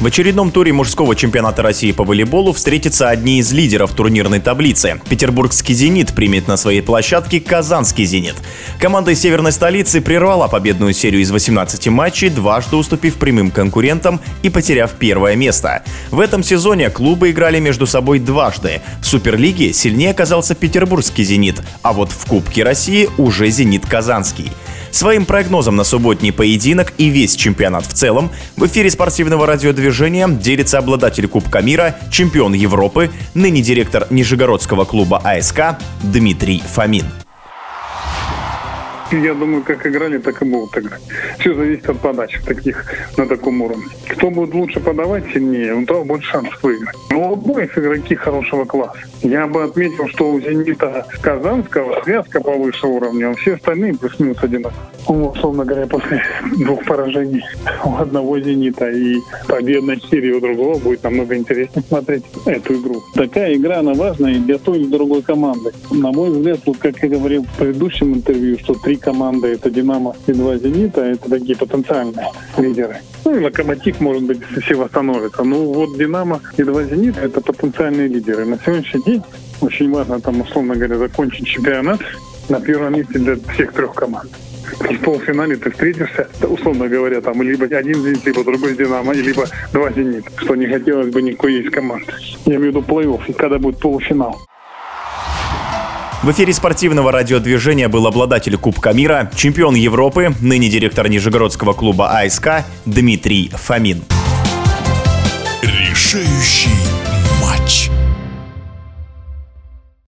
В очередном туре мужского чемпионата России по волейболу встретятся одни из лидеров турнирной таблицы. Петербургский «Зенит» примет на своей площадке казанский «Зенит». Команда из северной столицы прервала победную серию из 18 матчей, дважды уступив прямым конкурентам и потеряв первое место. В этом сезоне клубы играли между собой дважды. В Суперлиге сильнее оказался петербургский «Зенит», а вот в Кубке России уже «Зенит» Казанский. Своим прогнозом на субботний поединок и весь чемпионат в целом в эфире спортивного радиодвижения делится обладатель Кубка мира, чемпион Европы, ныне директор Нижегородского клуба АСК Дмитрий Фомин. Я думаю, как играли, так и будут играть. Все зависит от подачи таких на таком уровне. Кто будет лучше подавать сильнее, у того будет шанс выиграть. Но обоих игроки хорошего класса. Я бы отметил, что у «Зенита» Казанского связка повыше уровня, а все остальные плюс-минус одинаковые. Ну, условно говоря, после двух поражений у одного «Зенита» и победной серии у другого будет намного интереснее смотреть эту игру. Такая игра, она важная для той или другой команды. На мой взгляд, вот как я говорил в предыдущем интервью, что три команды — это «Динамо» и два «Зенита» — это такие потенциальные лидеры. Ну и «Локомотив», может быть, все восстановится. Ну вот «Динамо» и два «Зенита» — это потенциальные лидеры. На сегодняшний день очень важно, там, условно говоря, закончить чемпионат на первом месте для всех трех команд в полуфинале ты встретишься, условно говоря, там либо один «Зенит», либо другой «Динамо», либо два «Зенит», что не хотелось бы никакой есть команды. Я имею в виду плей-офф, когда будет полуфинал. В эфире спортивного радиодвижения был обладатель Кубка мира, чемпион Европы, ныне директор Нижегородского клуба АСК Дмитрий Фомин. Решающий